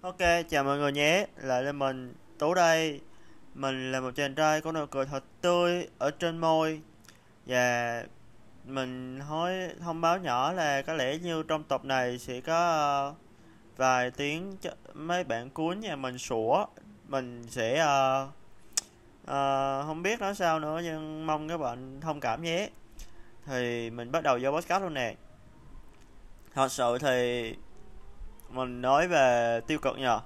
Ok, chào mọi người nhé, lại là mình, Tú đây. Mình là một chàng trai có nụ cười thật tươi ở trên môi. Và mình hối thông báo nhỏ là có lẽ như trong tập này sẽ có ờ, vài tiếng mấy bạn cuốn nhà mình sủa. Mình sẽ uh, uh, không biết nói sao nữa nhưng mong các bạn thông cảm nhé. Thì mình bắt đầu vô podcast luôn nè. Thật sự thì mình nói về tiêu cực nhờ.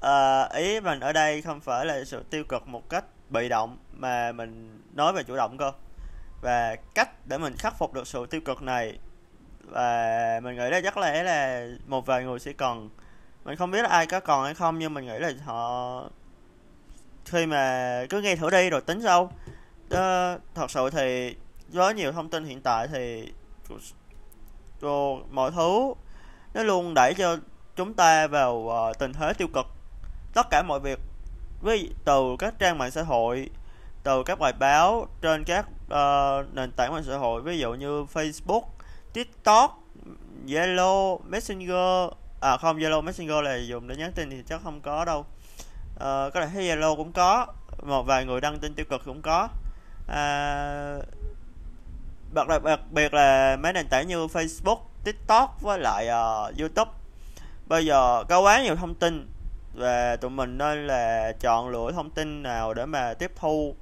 À, ý mình ở đây không phải là sự tiêu cực một cách bị động mà mình nói về chủ động cơ. Và cách để mình khắc phục được sự tiêu cực này và mình nghĩ là chắc lẽ là một vài người sẽ cần. Mình không biết là ai có còn hay không nhưng mình nghĩ là họ khi mà cứ nghe thử đi rồi tính sau. Đó, thật sự thì với nhiều thông tin hiện tại thì mọi thứ nó luôn đẩy cho chúng ta vào uh, tình thế tiêu cực. Tất cả mọi việc với từ các trang mạng xã hội từ các bài báo trên các uh, nền tảng mạng xã hội ví dụ như Facebook, TikTok, Zalo, Messenger à không Zalo Messenger là dùng để nhắn tin thì chắc không có đâu. Uh, có thể thấy Zalo cũng có một vài người đăng tin tiêu cực cũng có. À, đặc, đặc, đặc biệt là mấy nền tảng như Facebook, TikTok với lại uh, YouTube. Bây giờ có quá nhiều thông tin và tụi mình nên là chọn lựa thông tin nào để mà tiếp thu.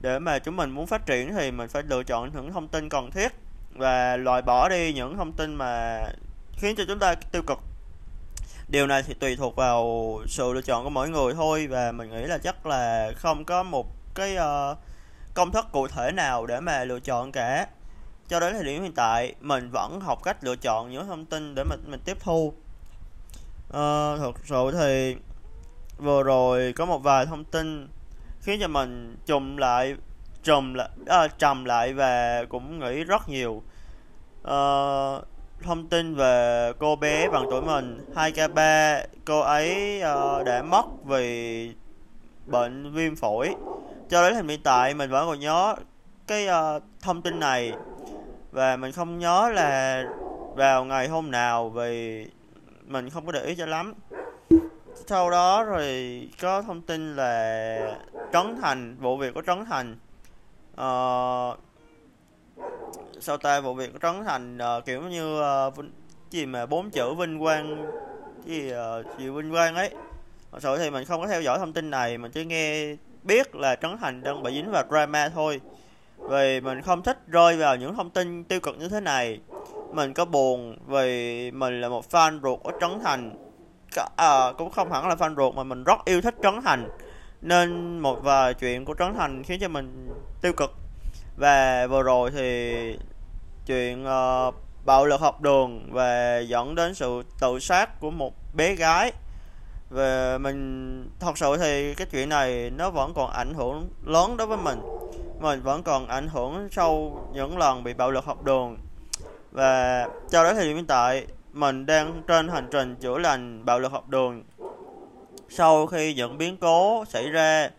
Để mà chúng mình muốn phát triển thì mình phải lựa chọn những thông tin cần thiết và loại bỏ đi những thông tin mà khiến cho chúng ta tiêu cực. Điều này thì tùy thuộc vào sự lựa chọn của mỗi người thôi và mình nghĩ là chắc là không có một cái uh, công thức cụ thể nào để mà lựa chọn cả cho đến thời điểm hiện tại mình vẫn học cách lựa chọn những thông tin để mình mình tiếp thu. À, thật sự thì vừa rồi có một vài thông tin khiến cho mình trùm lại trùm lại à, ờ, trầm lại và cũng nghĩ rất nhiều. À, thông tin về cô bé bằng tuổi mình 2K3 cô ấy ờ, đã mất vì bệnh viêm phổi. Cho đến hiện tại mình vẫn còn nhớ cái uh, thông tin này và mình không nhớ là vào ngày hôm nào vì mình không có để ý cho lắm. Sau đó rồi có thông tin là Trấn Thành vụ việc của Trấn Thành ờ, uh, sau ta vụ việc của Trấn Thành uh, kiểu như uh, gì mà bốn chữ vinh quang gì uh, gì vinh quang ấy. Thật sự thì mình không có theo dõi thông tin này mình chỉ nghe biết là Trấn Thành đang bị dính vào drama thôi vì mình không thích rơi vào những thông tin tiêu cực như thế này. Mình có buồn vì mình là một fan ruột của Trấn Thành. À, cũng không hẳn là fan ruột mà mình rất yêu thích Trấn Thành. Nên một vài chuyện của Trấn Thành khiến cho mình tiêu cực. Và vừa rồi thì chuyện uh, bạo lực học đường và dẫn đến sự tự sát của một bé gái. Và mình thật sự thì cái chuyện này nó vẫn còn ảnh hưởng lớn đối với mình mình vẫn còn ảnh hưởng sau những lần bị bạo lực học đường. Và cho đến thời điểm hiện tại mình đang trên hành trình chữa lành bạo lực học đường. Sau khi những biến cố xảy ra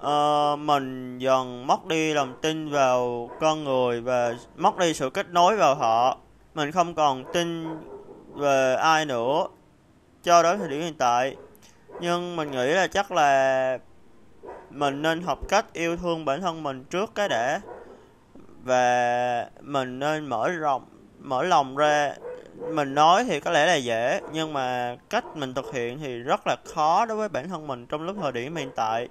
uh, mình dần mất đi lòng tin vào con người và mất đi sự kết nối vào họ. Mình không còn tin về ai nữa cho đến thời điểm hiện tại. Nhưng mình nghĩ là chắc là mình nên học cách yêu thương bản thân mình trước cái đã. Và mình nên mở rộng, mở lòng ra. Mình nói thì có lẽ là dễ, nhưng mà cách mình thực hiện thì rất là khó đối với bản thân mình trong lúc thời điểm hiện tại.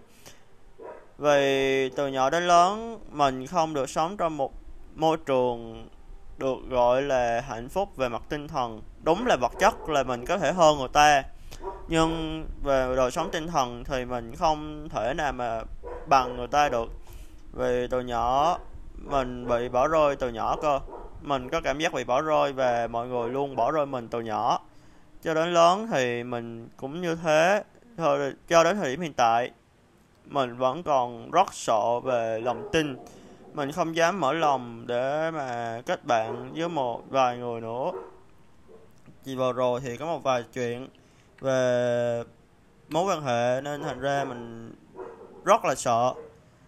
Vì từ nhỏ đến lớn, mình không được sống trong một môi trường được gọi là hạnh phúc về mặt tinh thần. Đúng là vật chất là mình có thể hơn người ta nhưng về đời sống tinh thần thì mình không thể nào mà bằng người ta được. Vì từ nhỏ mình bị bỏ rơi từ nhỏ cơ. Mình có cảm giác bị bỏ rơi và mọi người luôn, bỏ rơi mình từ nhỏ. Cho đến lớn thì mình cũng như thế thôi cho đến thời điểm hiện tại, mình vẫn còn rất sợ về lòng tin. Mình không dám mở lòng để mà kết bạn với một vài người nữa. Chỉ vừa rồi thì có một vài chuyện về mối quan hệ nên thành ra mình rất là sợ.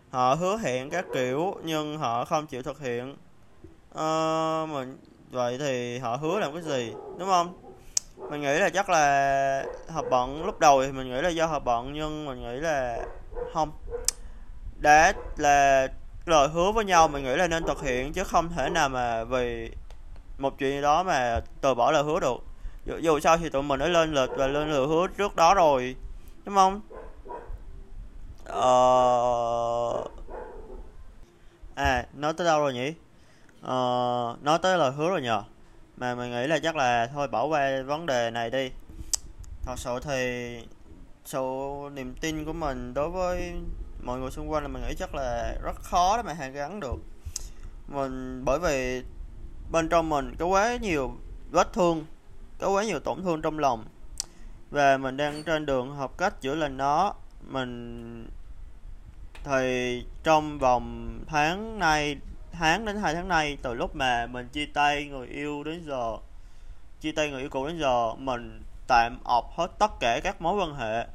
Họ hứa hẹn các kiểu nhưng họ không chịu thực hiện. Ờ, mình vậy thì họ hứa làm cái gì đúng không? Mình nghĩ là chắc là hợp bận lúc đầu thì mình nghĩ là do hợp bận nhưng mình nghĩ là không. Đã là lời hứa với nhau mình nghĩ là nên thực hiện chứ không thể nào mà vì một chuyện gì đó mà từ bỏ lời hứa được dù, dù sao thì tụi mình đã lên lịch và lên lời hứa trước đó rồi đúng không? Ờ à nói tới đâu rồi nhỉ? Ờ nói tới lời hứa rồi nhờ. Mà mình nghĩ là chắc là thôi bỏ qua vấn đề này đi. Thật sự thì sự niềm tin của mình đối với mọi người xung quanh là mình nghĩ chắc là rất khó để mà hàn gắn được. Mình bởi vì bên trong mình có quá nhiều vết thương có quá nhiều tổn thương trong lòng. Và mình đang trên đường học cách chữa lành nó. Mình thì trong vòng tháng nay, tháng đến hai tháng nay, từ lúc mà mình chia tay người yêu đến giờ, chia tay người yêu cũ đến giờ, mình tạm ọp hết tất cả các mối quan hệ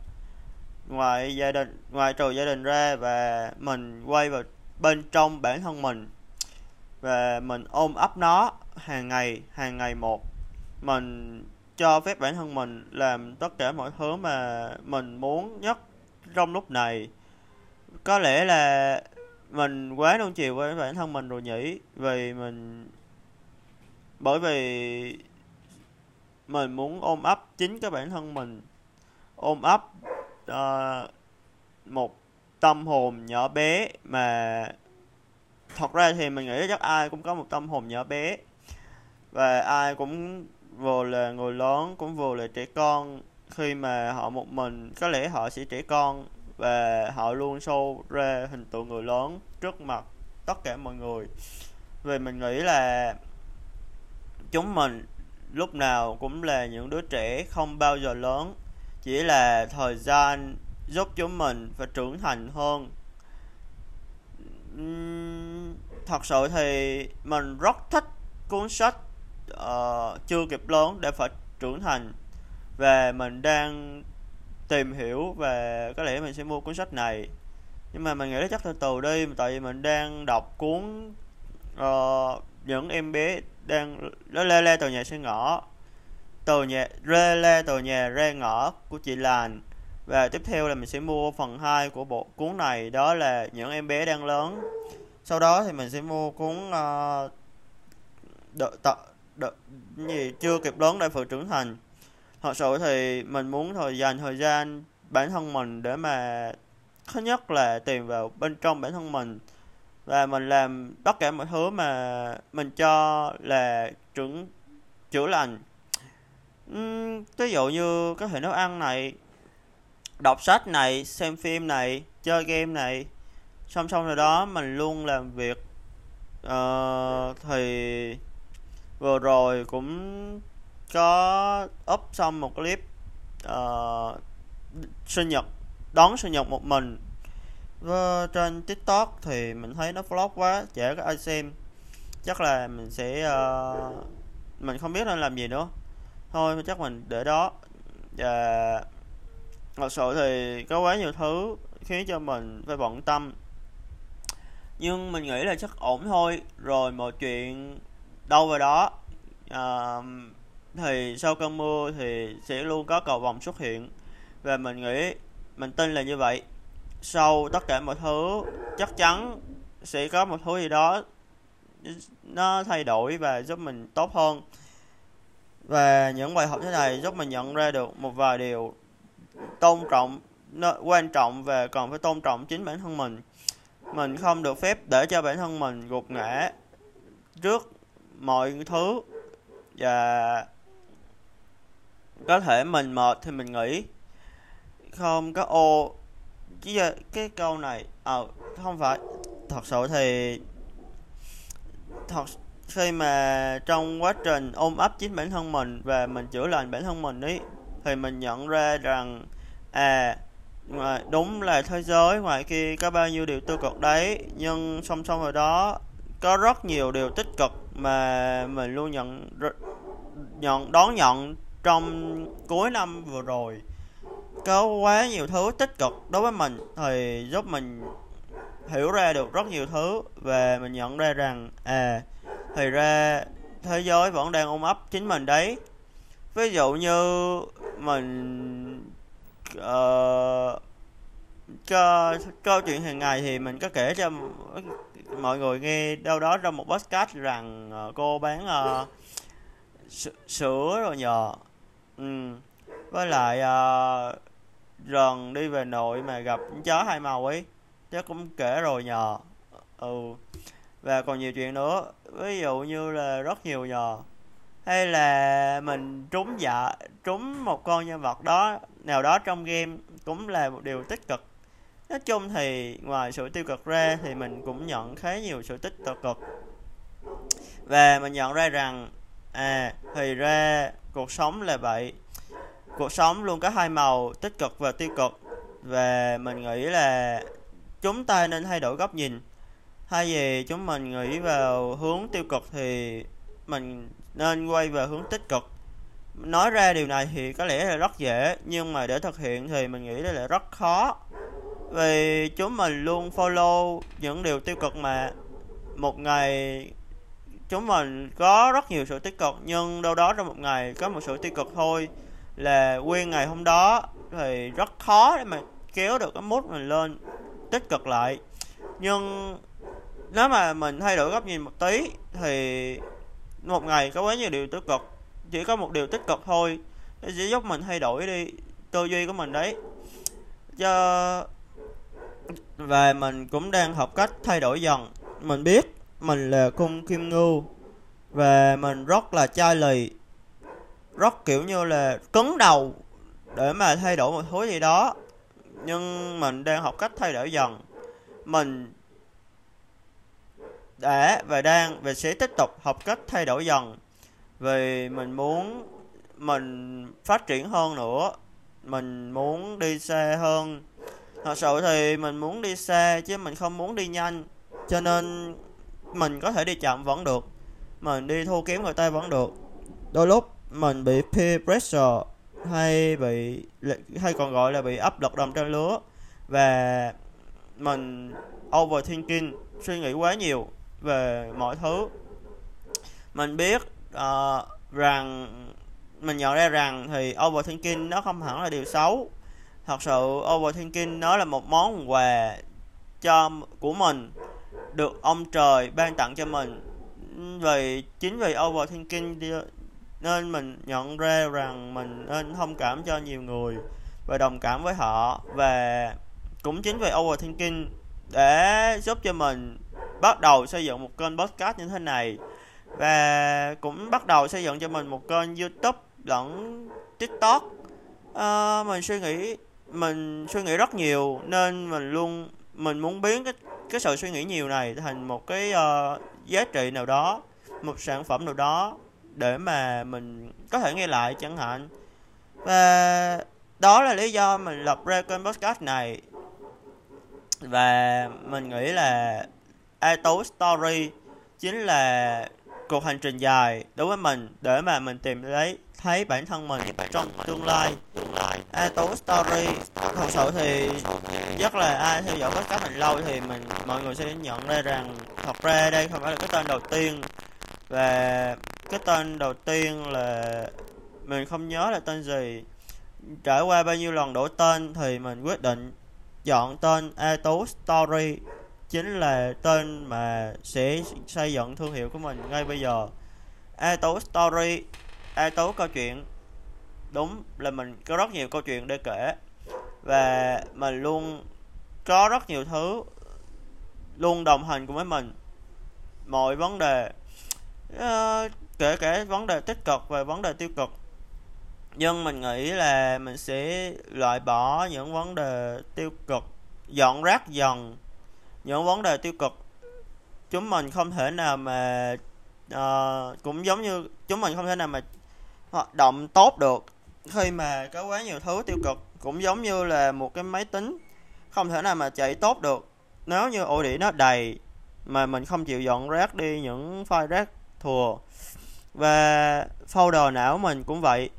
ngoài gia đình, ngoài trừ gia đình ra và mình quay vào bên trong bản thân mình. Và mình ôm ấp nó hàng ngày hàng ngày một mình cho phép bản thân mình làm tất cả mọi thứ mà mình muốn nhất trong lúc này. Có lẽ là mình quá nuông chiều với bản thân mình rồi nhỉ vì mình bởi vì mình muốn ôm ấp chính cái bản thân mình. Ôm ấp uh, một tâm hồn nhỏ bé mà thật ra thì mình nghĩ chắc ai cũng có một tâm hồn nhỏ bé. Và ai cũng vừa là người lớn cũng vừa là trẻ con. Khi mà họ một mình, có lẽ họ sẽ trẻ con và họ luôn show ra hình tượng người lớn trước mặt tất cả mọi người. Vì mình nghĩ là chúng mình lúc nào cũng là những đứa trẻ không bao giờ lớn, chỉ là thời gian giúp chúng mình phải trưởng thành hơn. Thật sự thì mình rất thích cuốn sách uh, chưa kịp lớn để phải trưởng thành. Và mình đang tìm hiểu và có lẽ mình sẽ mua cuốn sách này. Nhưng mà mình nghĩ chắc từ từ đi tại vì mình đang đọc cuốn uh, những em bé đang nó lê lê từ nhà sang ngõ từ nhà lê lê từ nhà ra ngõ của chị làn và tiếp theo là mình sẽ mua phần 2 của bộ cuốn này đó là những em bé đang lớn. Sau đó thì mình sẽ mua cuốn ờ, uh, đợi, đợi, gì chưa kịp lớn để phụ trưởng thành. Thật sự thì mình muốn thời dành thời gian bản thân mình để mà thứ nhất là tìm vào bên trong bản thân mình và mình làm tất cả mọi thứ mà mình cho là trưởng chữa lành. Uhm, ví dụ như có thể nấu ăn này đọc sách này xem phim này chơi game này. Song song rồi đó mình luôn làm việc uh, thì vừa rồi cũng có up xong một clip uh, sinh nhật đón sinh nhật một mình. Và trên tiktok thì mình thấy nó vlog quá chả có ai xem chắc là mình sẽ uh, mình không biết nên làm gì nữa. Thôi chắc mình để đó. Và thật sự thì có quá nhiều thứ khiến cho mình phải bận tâm. Nhưng mình nghĩ là chắc ổn thôi. Rồi một chuyện đâu vào đó uh, thì sau cơn mưa thì sẽ luôn có cầu vòng xuất hiện. Và mình nghĩ mình tin là như vậy. Sau tất cả mọi thứ chắc chắn sẽ có một thứ gì đó nó thay đổi và giúp mình tốt hơn. Và những bài học thế này giúp mình nhận ra được một vài điều tôn trọng nó quan trọng và còn phải tôn trọng chính bản thân mình. Mình không được phép để cho bản thân mình gục ngã trước mọi thứ. Và có thể mình mệt thì mình nghỉ. Không có ô. Cái cái câu này ờ à, không phải. Thật sự thì thật khi mà trong quá trình ôm ấp chính bản thân mình và mình chữa lành bản thân mình ấy thì mình nhận ra rằng à mà đúng là thế giới ngoài kia có bao nhiêu điều tiêu cực đấy nhưng song song với đó có rất nhiều điều tích cực mà mình luôn nhận nhận đón nhận trong cuối năm vừa rồi. Có quá nhiều thứ tích cực đối với mình thì giúp mình hiểu ra được rất nhiều thứ và mình nhận ra rằng à thì ra thế giới vẫn đang ôm ấp chính mình đấy. Ví dụ như mình uh, cho câu chuyện hàng ngày thì mình có kể cho mọi người nghe đâu đó trong một podcast rằng ờ, cô bán uh, sữa rồi nhờ. Ừ. với lại uh, rần đi về nội mà gặp chó hai màu ấy chắc cũng kể rồi nhờ. Ừ. Và còn nhiều chuyện nữa ví dụ như là rất nhiều nhờ. Hay là mình trúng dạ trúng một con nhân vật đó nào đó trong game cũng là một điều tích cực nói chung thì ngoài sự tiêu cực ra thì mình cũng nhận khá nhiều sự tích cực. Và mình nhận ra rằng à thì ra cuộc sống là vậy. Cuộc sống luôn có hai màu, tích cực và tiêu cực. Và mình nghĩ là chúng ta nên thay đổi góc nhìn. Thay vì chúng mình nghĩ vào hướng tiêu cực thì mình nên quay về hướng tích cực. Nói ra điều này thì có lẽ là rất dễ, nhưng mà để thực hiện thì mình nghĩ đây là rất khó vì chúng mình luôn follow những điều tiêu cực mà một ngày chúng mình có rất nhiều sự tích cực, nhưng đâu đó trong một ngày có một sự tiêu cực thôi là nguyên ngày hôm đó thì rất khó để mà kéo được cái mút mình lên tích cực lại. Nhưng nếu mà mình thay đổi góc nhìn một tí thì một ngày có quá nhiều điều tiêu cực, chỉ có một điều tích cực thôi, nó sẽ giúp mình thay đổi đi tư duy của mình đấy. Cho và mình cũng đang học cách thay đổi dần. Mình biết mình là cung kim ngưu và mình rất là chai lì. Rất kiểu như là cứng đầu để mà thay đổi một thứ gì đó. Nhưng mình đang học cách thay đổi dần. Mình đã và đang và sẽ tiếp tục học cách thay đổi dần. Vì mình muốn mình phát triển hơn nữa. Mình muốn đi xa hơn thật sự thì mình muốn đi xe chứ mình không muốn đi nhanh. Cho nên mình có thể đi chậm vẫn được. Mình đi thu kiếm người ta vẫn được. Đôi lúc mình bị peer pressure hay bị hay còn gọi là bị áp lực đồng trang lứa. Và mình overthinking suy nghĩ quá nhiều về mọi thứ. Mình biết uh, rằng mình nhận ra rằng thì overthinking nó không hẳn là điều xấu thật sự overthinking nó là một món quà cho của mình được ông trời ban tặng cho mình. Vì chính vì overthinking nên mình nhận ra rằng mình nên thông cảm cho nhiều người và đồng cảm với họ. Và cũng chính vì overthinking để giúp cho mình bắt đầu xây dựng một kênh podcast như thế này. Và cũng bắt đầu xây dựng cho mình một kênh youtube lẫn tiktok. À, mình suy nghĩ mình suy nghĩ rất nhiều nên mình luôn mình muốn biến cái cái sự suy nghĩ nhiều này thành một cái uh, giá trị nào đó một sản phẩm nào đó để mà mình có thể nghe lại chẳng hạn. Và đó là lý do mình lập ra kênh podcast này. Và mình nghĩ là Ato Story chính là cuộc hành trình dài đối với mình để mà mình tìm lấy thấy bản thân mình trong tương lai. À, Ato Story, thật sự thì rất là ai theo dõi podcast mình lâu thì mình, mọi người sẽ nhận ra rằng thật ra đây không phải là cái tên đầu tiên. Và cái tên đầu tiên là mình không nhớ là tên gì. Trải qua bao nhiêu lần đổi tên thì mình quyết định chọn tên Ato Story, chính là tên mà sẽ xây dựng thương hiệu của mình ngay bây giờ. Ato Story Ato câu chuyện. Đúng là mình có rất nhiều câu chuyện để kể. Và mình luôn có rất nhiều thứ luôn đồng hành cùng với mình. Mọi vấn đề uh, kể cả vấn đề tích cực và vấn đề tiêu cực. Nhưng mình nghĩ là mình sẽ loại bỏ những vấn đề tiêu cực dọn rác dần những vấn đề tiêu cực. Chúng mình không thể nào mà uh, cũng giống như chúng mình không thể nào mà hoạt động tốt được. Khi mà có quá nhiều thứ tiêu cực, cũng giống như là một cái máy tính, không thể nào mà chạy tốt được. Nếu như ổ đĩa nó đầy, mà mình không chịu dọn rác đi những file rác thừa. Và folder não mình cũng vậy.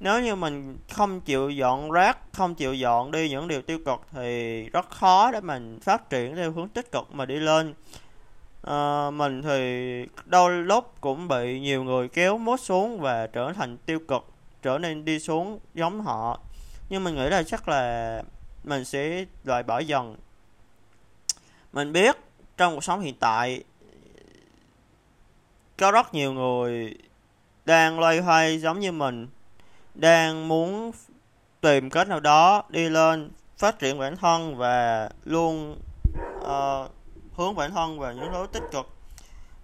Nếu như mình không chịu dọn rác, không chịu dọn đi những điều tiêu cực thì rất khó để mình phát triển theo hướng tích cực mà đi lên à, mình thì đôi lúc cũng bị nhiều người kéo mốt xuống và trở thành tiêu cực trở nên đi xuống giống họ. Nhưng mình nghĩ là chắc là mình sẽ loại bỏ dần. Mình biết trong cuộc sống hiện tại có rất nhiều người đang loay hoay giống như mình đang muốn tìm cách nào đó đi lên phát triển bản thân và luôn uh, hướng bản thân về những thứ tích cực.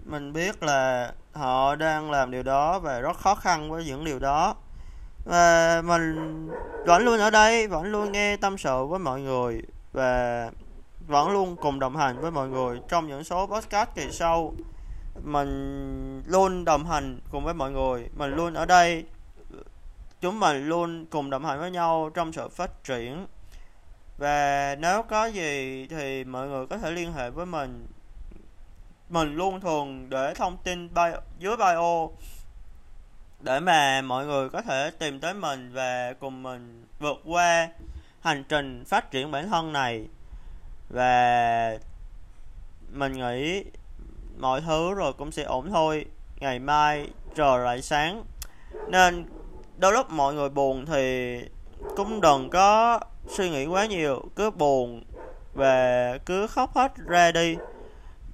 Mình biết là họ đang làm điều đó và rất khó khăn với những điều đó. Và mình vẫn luôn ở đây, vẫn luôn nghe tâm sự với mọi người và vẫn luôn cùng đồng hành với mọi người trong những số podcast kỳ sau. Mình luôn đồng hành cùng với mọi người, mình luôn ở đây. Chúng mình luôn cùng đồng hành với nhau trong sự phát triển và nếu có gì thì mọi người có thể liên hệ với mình. Mình luôn thường để thông tin bio, dưới bio để mà mọi người có thể tìm tới mình và cùng mình vượt qua hành trình phát triển bản thân này. Và mình nghĩ mọi thứ rồi cũng sẽ ổn thôi. Ngày mai trời lại sáng. Nên đôi lúc mọi người buồn thì cũng đừng có suy nghĩ quá nhiều, cứ buồn và cứ khóc hết ra đi.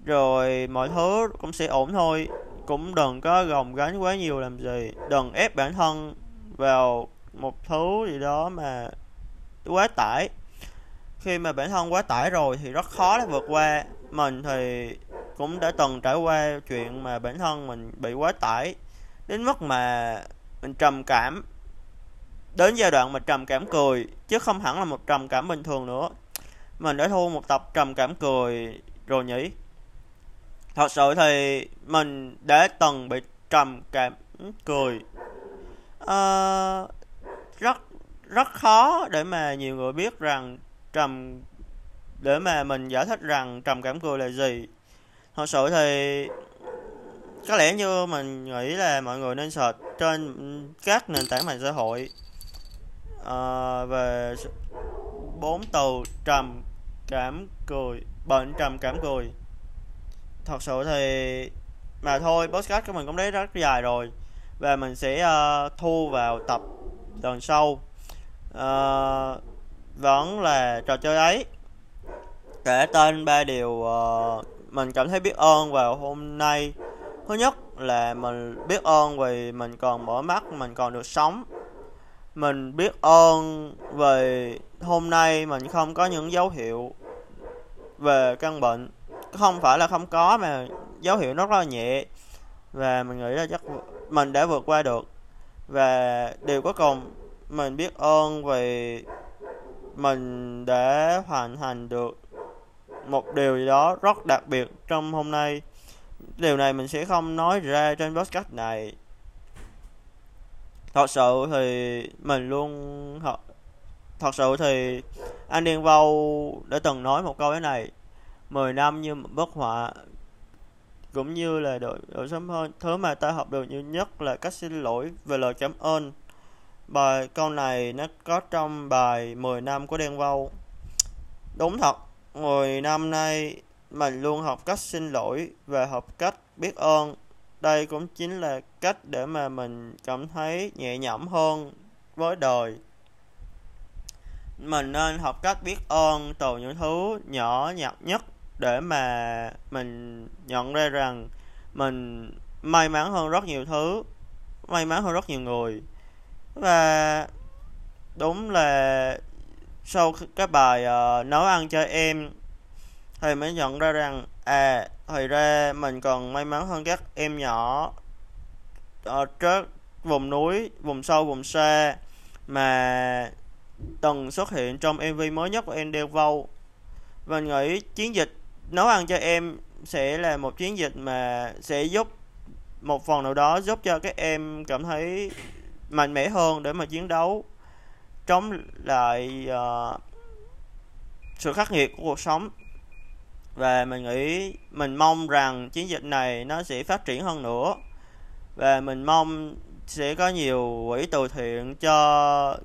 Rồi mọi thứ cũng sẽ ổn thôi, cũng đừng có gồng gánh quá nhiều làm gì. Đừng ép bản thân vào một thứ gì đó mà quá tải. Khi mà bản thân quá tải rồi thì rất khó để vượt qua. Mình thì cũng đã từng trải qua chuyện mà bản thân mình bị quá tải, đến mức mà mình trầm cảm đến giai đoạn mà trầm cảm cười chứ không hẳn là một trầm cảm bình thường nữa. Mình đã thu một tập trầm cảm cười rồi nhỉ? Thật sự thì mình đã từng bị trầm cảm cười. À, rất rất khó để mà nhiều người biết rằng trầm để mà mình giải thích rằng trầm cảm cười là gì. Thật sự thì có lẽ như mình nghĩ là mọi người nên search trên các nền tảng mạng xã hội uh, về bốn từ trầm cảm cười bệnh trầm cảm cười. Thật sự thì mà thôi podcast của mình cũng đấy rất dài rồi. Và mình sẽ uh, thu vào tập tuần sau. Uh, vẫn là trò chơi ấy. Kể tên ba điều uh, mình cảm thấy biết ơn vào hôm nay. Thứ nhất là mình biết ơn vì mình còn mở mắt mình còn được sống mình biết ơn về hôm nay mình không có những dấu hiệu về căn bệnh. Không phải là không có mà dấu hiệu nó rất là nhẹ. Và mình nghĩ là chắc mình đã vượt qua được. Và điều cuối cùng, mình biết ơn vì mình đã hoàn thành được một điều gì đó rất đặc biệt trong hôm nay. Điều này mình sẽ không nói ra trên podcast này thật sự thì mình luôn thật thật sự thì anh Điền Vâu đã từng nói một câu thế này 10 năm như một bức họa cũng như là đội đội sớm hơn, thứ mà ta học được nhiều nhất là cách xin lỗi về lời cảm ơn. Bài câu này nó có trong bài 10 năm của Đen Vâu. Đúng thật 10 năm nay mình luôn học cách xin lỗi và học cách biết ơn đây cũng chính là cách để mà mình cảm thấy nhẹ nhõm hơn với đời. Mình nên học cách biết ơn từ những thứ nhỏ nhặt nhất để mà mình nhận ra rằng mình may mắn hơn rất nhiều thứ may mắn hơn rất nhiều người. Và đúng là sau cái bài uh, nấu ăn cho em thì mới nhận ra rằng à thì ra mình còn may mắn hơn các em nhỏ ờ, ở trước vùng núi vùng sâu vùng xa mà từng xuất hiện trong mv mới nhất của Endel Vâu. Và nghĩ chiến dịch nấu ăn cho em sẽ là một chiến dịch mà sẽ giúp một phần nào đó giúp cho các em cảm thấy mạnh mẽ hơn để mà chiến đấu chống lại uh, sự khắc nghiệt của cuộc sống và mình nghĩ, mình mong rằng chiến dịch này nó sẽ phát triển hơn nữa. Và mình mong sẽ có nhiều quỹ từ thiện cho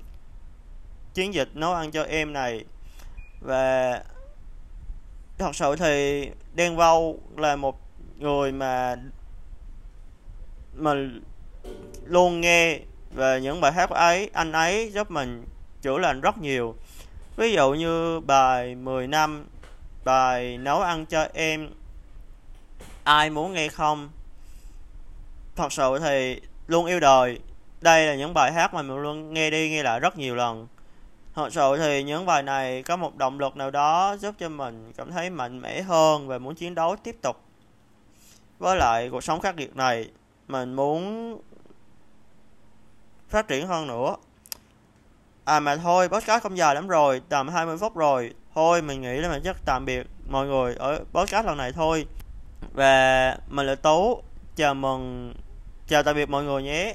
chiến dịch nấu ăn cho em này. Và thật sự thì Đen Vâu là một người mà mình luôn nghe về những bài hát ấy, anh ấy giúp mình chữa lành rất nhiều. Ví dụ như bài 10 năm bài nấu ăn cho em, ai muốn nghe không? Thật sự thì luôn yêu đời. Đây là những bài hát mà mình luôn nghe đi nghe lại rất nhiều lần. Thật sự thì những bài này có một động lực nào đó giúp cho mình cảm thấy mạnh mẽ hơn và muốn chiến đấu tiếp tục. Với lại cuộc sống khắc nghiệt này, mình muốn phát triển hơn nữa. À mà thôi, podcast không dài lắm rồi, tầm 20 phút rồi thôi, mình nghĩ là mình chắc tạm biệt mọi người ở podcast lần này thôi. Và mình là tú. Chào mừng, chào tạm biệt mọi người nhé.